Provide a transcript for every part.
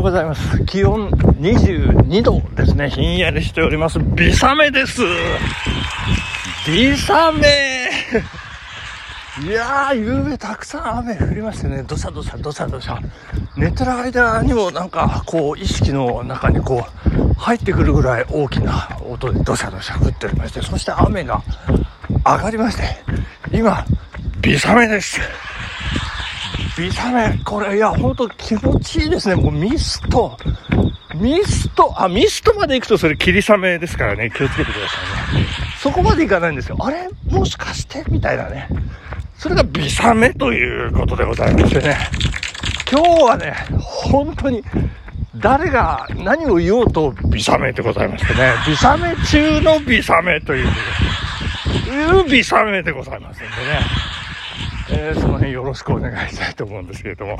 ようございます。気温22度ですね。ひんやりしております。ビサメです。ビサメいやー、夕べたくさん雨降りましてね、どしゃどしゃどしゃどしゃ。寝てる間にもなんか、こう、意識の中にこう、入ってくるぐらい大きな音でどしゃどしゃ降っておりまして、そして雨が上がりまして、今、ビサメです。ビサメ、これ、いや、ほんと気持ちいいですね。もうミスト。ミスト、あ、ミストまで行くとそれ霧雨ですからね、気をつけてくださいね。そこまで行かないんですよ。あれ？もしかして？みたいなね。それがビサメということでございましてね。今日はね、本当に、誰が何を言おうとビサメでございましてね。ビサメ中のビサメという、いうビサメでございますんでね。えー、その辺よろしくお願いしたいと思うんですけれども、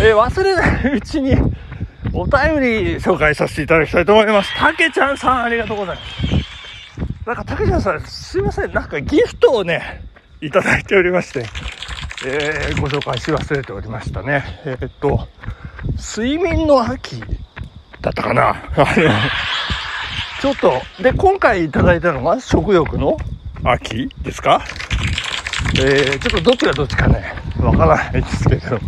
えー、忘れないうちにお便り紹介させていただきたいと思います。たけちゃんさんありがとうございます。なんかたけちゃんさんすいません、なんかギフトをね、いただいておりまして、えー、ご紹介し忘れておりましたね。えー、っと、睡眠の秋だったかな、ちょっと、で、今回いただいたのが食欲の秋ですか？えー、ちょっとどっちがどっちかね、わからないですけど、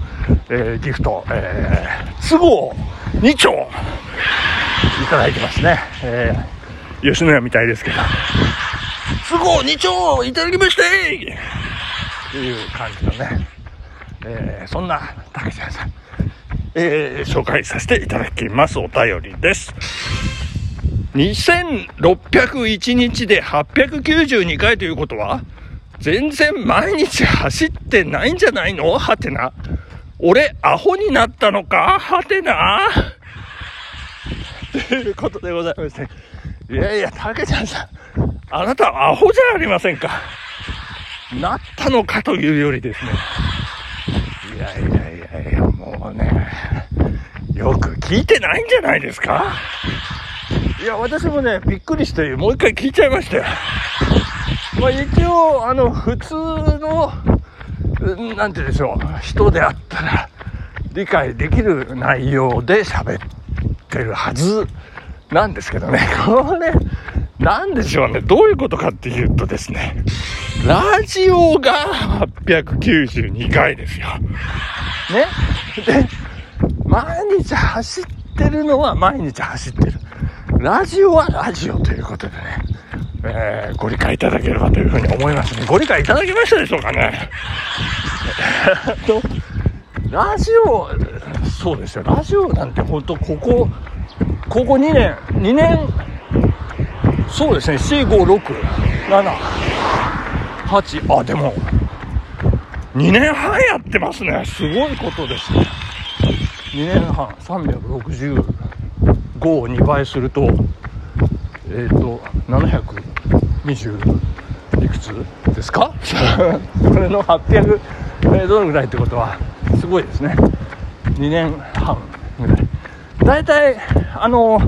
えー、ギフト、えー、都合2丁いただいてますね。えー、吉野家みたいですけど、都合2丁いただきましてっていう感じのね、えー、そんな竹ちゃんさん、えー、紹介させていただきます。お便りです。2601日で892回ということは、全然毎日走ってないんじゃないの？はてな。俺、アホになったのか？はてな。ということでございまして。いやいや、たけちゃんさん、あなたアホじゃありませんか？なったのかというよりですね。いやいやいやいや、もうね、よく聞いてないんじゃないですか？いや、私もね、びっくりして、もう一回聞いちゃいましたよ。まあ一応、あの、普通の、なんてでしょう、人であったら、理解できる内容で喋ってるはずなんですけどね、これ、なんでしょうね、どういうことかっていうとですね、ラジオが892回ですよ。ね。で、毎日走ってるのは毎日走ってる。ラジオはラジオということでね、えー、ご理解いただければというふうに思いますね。ご理解いただけましたでしょうかね。と、ラジオ、そうですよ。ラジオなんて本当ここ、ここ2年、2年、そうですね、4、5、6、7、8、あ、でも、2年半やってますね。すごいことですね。2年半、365を2倍すると、えっ、ー、と、20いくつですか？これの800、え、どのぐらいってことは、すごいですね。2年半ぐらい。大体、あの、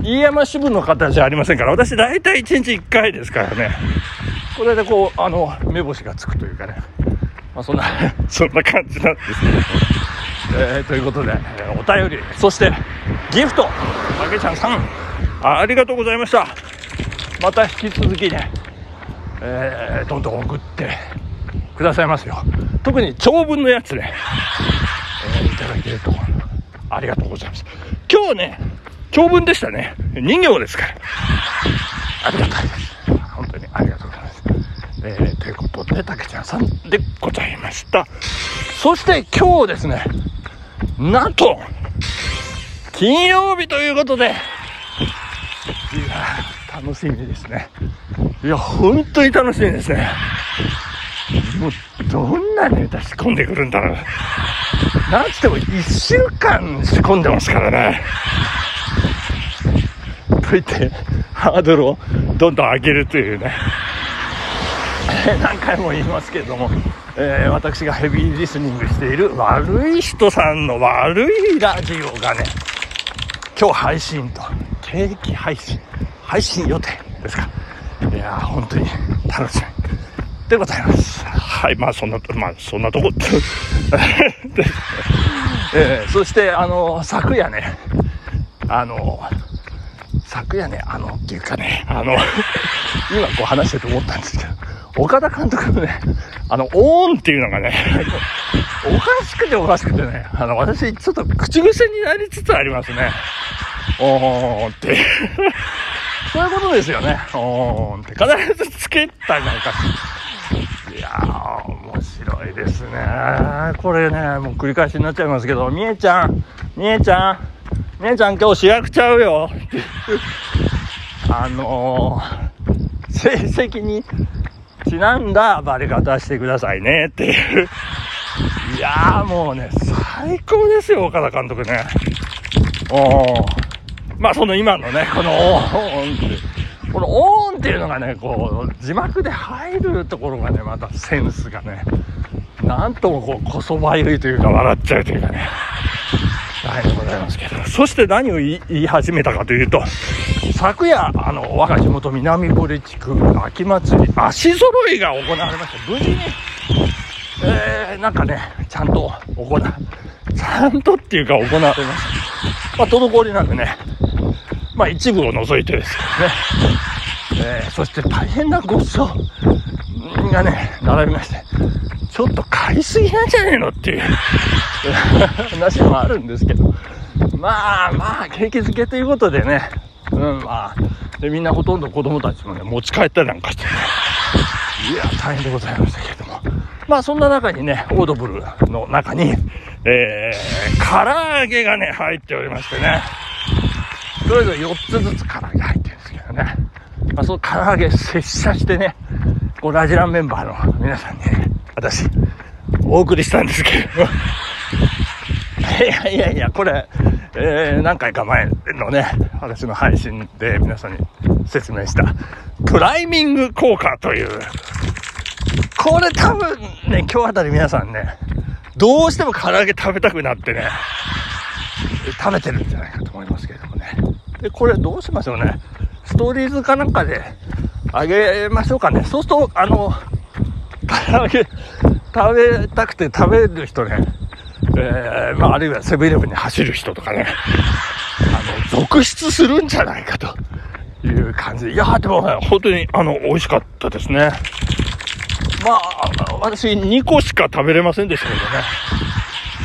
飯山支部の方じゃありませんから、私大体1日1回ですからね。これでこう、あの、目星がつくというかね。まあ、そんな そんな感じなんですけど。えー、ということで、えー、お便り、そして、ギフト、たけちゃんさん、ありがとうございました。また引き続きね、えー、どんどん送ってくださいますよ。特に長文のやつね、えー、いただけるとありがとうございます。今日ね、長文でしたね。2行ですから。ありがたいです。本当にありがとうございます。えー、ということで、たけちゃんさんでございました。そして今日ですね、なんと、金曜日ということで、いや楽しみですね。いや、本当に楽しみですね。もう、どんなネタ仕込んでくるんだろう。なんつっても1週間仕込んでますからね。といって、ハードルをどんどん上げるというね。何回も言いますけれども、えー、私がヘビーリスニングしている悪い人さんの悪いラジオがね、今日配信と、定期配信、配信予定ですか。いやー、本当に楽しみ。でございます。はい、まあそんな、まあそんなとこ。で えーそして、あの、昨夜ね、あの、昨夜ね、あの、っていうかね、あの、今こう話してて思ったんですけど、岡田監督のね、あの、オーンっていうのがね、おかしくておかしくてね、あの、私、ちょっと口癖になりつつありますね。おーんって。そういうことですよね。おーんって。必ずつけたりなんかしいやー、面白いですね。これね、もう繰り返しになっちゃいますけど、みえちゃん、みえちゃん、みえちゃん今日主役ちゃうよっていう。あのー、成績にちなんだバレ方してくださいねっていう。いやーもうね、最高ですよ、岡田監督ね。おーまあその今のね、このオーンって、このオーンっていうのがね、こう、字幕で入るところがね、またセンスがね、なんともこう、こそばゆいというか、笑っちゃうというかね、大変でございますけど。そして何を言い始めたかというと、昨夜、あの、我が地元南堀地区秋祭り、足揃いが行われました。無事に、えー、なんかね、ちゃんと行う、ちゃんとっていうか行われました。まあ、滞りなくね、まあ、一部を除いてですけどね、えー、そして大変なごちそうがね、並びまして、ちょっと買いすぎなんじゃねえのっていう 話もあるんですけど、まあまあ、景気づけということでね、うん、まあ、でみんなほとんど子供たちもね、持ち帰ったりなんかしてね、いや、大変でございましたけれども。まあそんな中にね、オードブルの中に、えー、唐揚げがね、入っておりましてね、それぞれ4つずつ唐揚げ入ってるんですけどね、まあその唐揚げ拙者してね、こうラジランメンバーの皆さんにね、私、お送りしたんですけど、いやいやいや、これ、えー、何回か前のね、私の配信で皆さんに説明した、プライミング効果という、これ多分ね、今日あたり皆さんね、どうしても唐揚げ食べたくなってね、食べてるんじゃないかと思いますけど。で、これどうしましょうね。ストーリーズかなんかであげましょうかね。そうすると、あの、唐揚げ食べたくて食べる人ね、えー、まあ、あるいはセブンイレブンに走る人とかね、あの、続出するんじゃないかという感じで。いやー、でもね、本当に、あの、美味しかったですね。まあ、私2個しか食べれませんでしたけどね。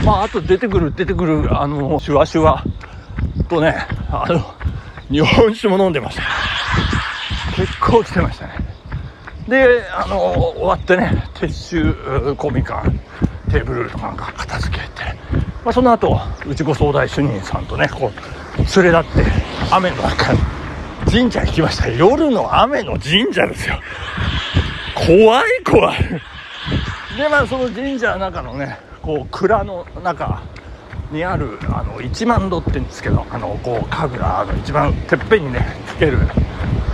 まあ、あと出てくる、出てくる、あの、シュワシュワとね、あの、日本酒も飲んでました。結構来てましたね。で、あの、終わってね、撤収、コミカン、テーブルとかなんか片付けて、まあ、その後、内子総大主任さんとね、こう、連れ立って、雨の中、神社行きました。夜の雨の神社ですよ。怖い怖い。で、まあ、その神社の中のね、こう、蔵の中にある、あの、一万度って言うんですけど、あの、こう、神楽の一番てっぺんにね、つける、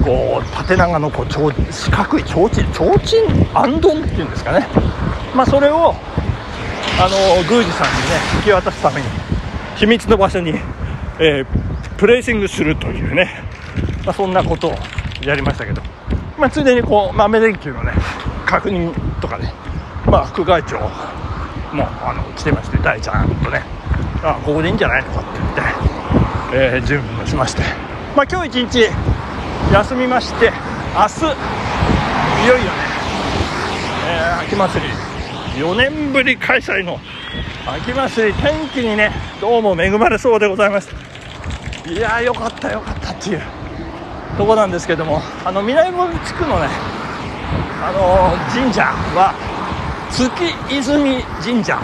こう、縦長の、こう、ちょう四角い提灯、提灯あんどんっていうんですかね。まあ、それを、あの、宮司さんにね、引き渡すために、秘密の場所に、えープレイシングするというね、まあ、そんなことをやりましたけど、まあ、ついでにこう豆電球のね確認とかね、まあ、副会長もあの来てまして大ちゃんとね。あここでいいんじゃないのかって言って、えー準備もしまして、まあ、今日一日休みまして明日いよいよね、えー秋祭り。4年ぶり開催の秋祭り天気にねどうも恵まれそうでございます。いやーよかったよかったっていう。とこなんですけどもあの南森地区のねあのー神社は月泉神社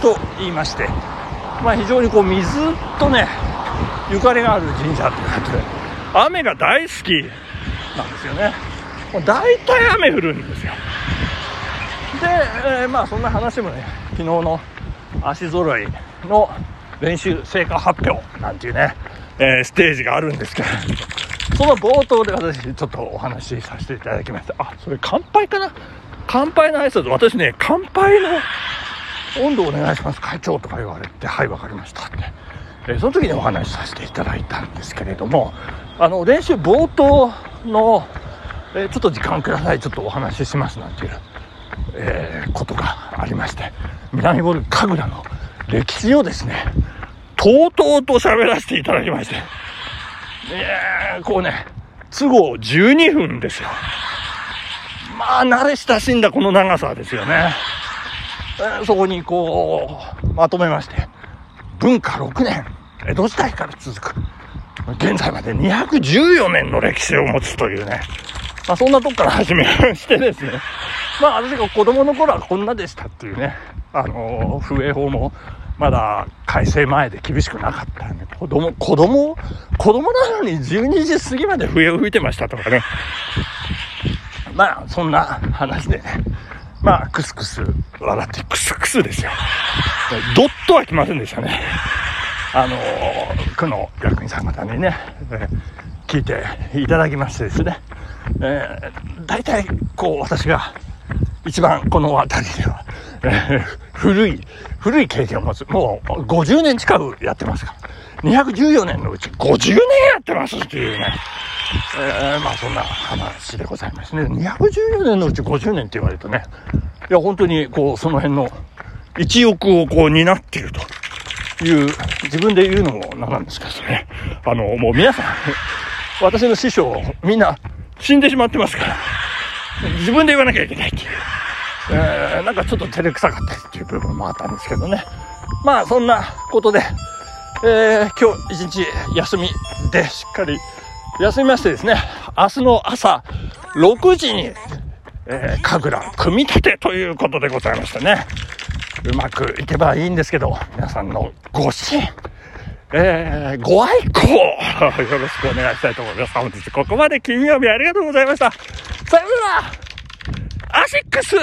と言いまして。まあ非常にこう水とねゆかりがある神社ということで雨が大好きなんですよね。もう大体雨降るんですよ。で、えーまあそんな話もね昨日の足揃いの練習成果発表なんていうね、えーステージがあるんですけどその冒頭で私ちょっとお話しさせていただきました。あそれ乾杯かな？乾杯の挨拶。私ね乾杯の温度お願いします会長とか言われてはいわかりましたって、えその時にお話しさせていただいたんですけれどもあの練習冒頭の、えちょっと時間くださいちょっとお話ししますなんていうえー、ことがありまして、南堀神楽の歴史をですね、とうとうと喋らせていただきまして、えー、こうね、都合12分ですよ。まあ、慣れ親しんだこの長さですよね。そこにこう、まとめまして、文化6年、江戸時代から続く、現在まで214年の歴史を持つというね、まあ、そんなとこから始めましてですね、まあ、私が子供の頃はこんなでしたっていうね、あの、風営法もまだ改正前で厳しくなかったんで、子供、子供、子供なのに12時過ぎまで笛を吹いてましたとかね。まあ、そんな話でね。まあ、クスクス笑って、クスクスですよ。ドッとは来ませんでしたね。あの区の役員さん方にね、え聞いていただきましてですね、えー、大体、こう、私が一番この辺りでは、えー、古い、古い経験を持つ。もう50年近くやってますから。214年のうち50年やってますっていうね。えー、まあそんな話でございますね。214年のうち50年って言われるとね、いや本当にこうその辺の一翼をこう担っているという、自分で言うのもなんなんですけどね。あの、もう皆さん、私の師匠、みんな死んでしまってますから、自分で言わなきゃいけないっていう。えー、なんかちょっと照れくさかったりっていう部分もあったんですけどね。まあそんなことで、えー、今日一日休みでしっかり休みましてですね、明日の朝6時に、えー、神楽組み立てということでございましてね、うまくいけばいいんですけど、皆さんのご支援、えー、ご愛顧 よろしくお願いしたいと思います。本日ここまで金曜日ありがとうございました。さよならアシックス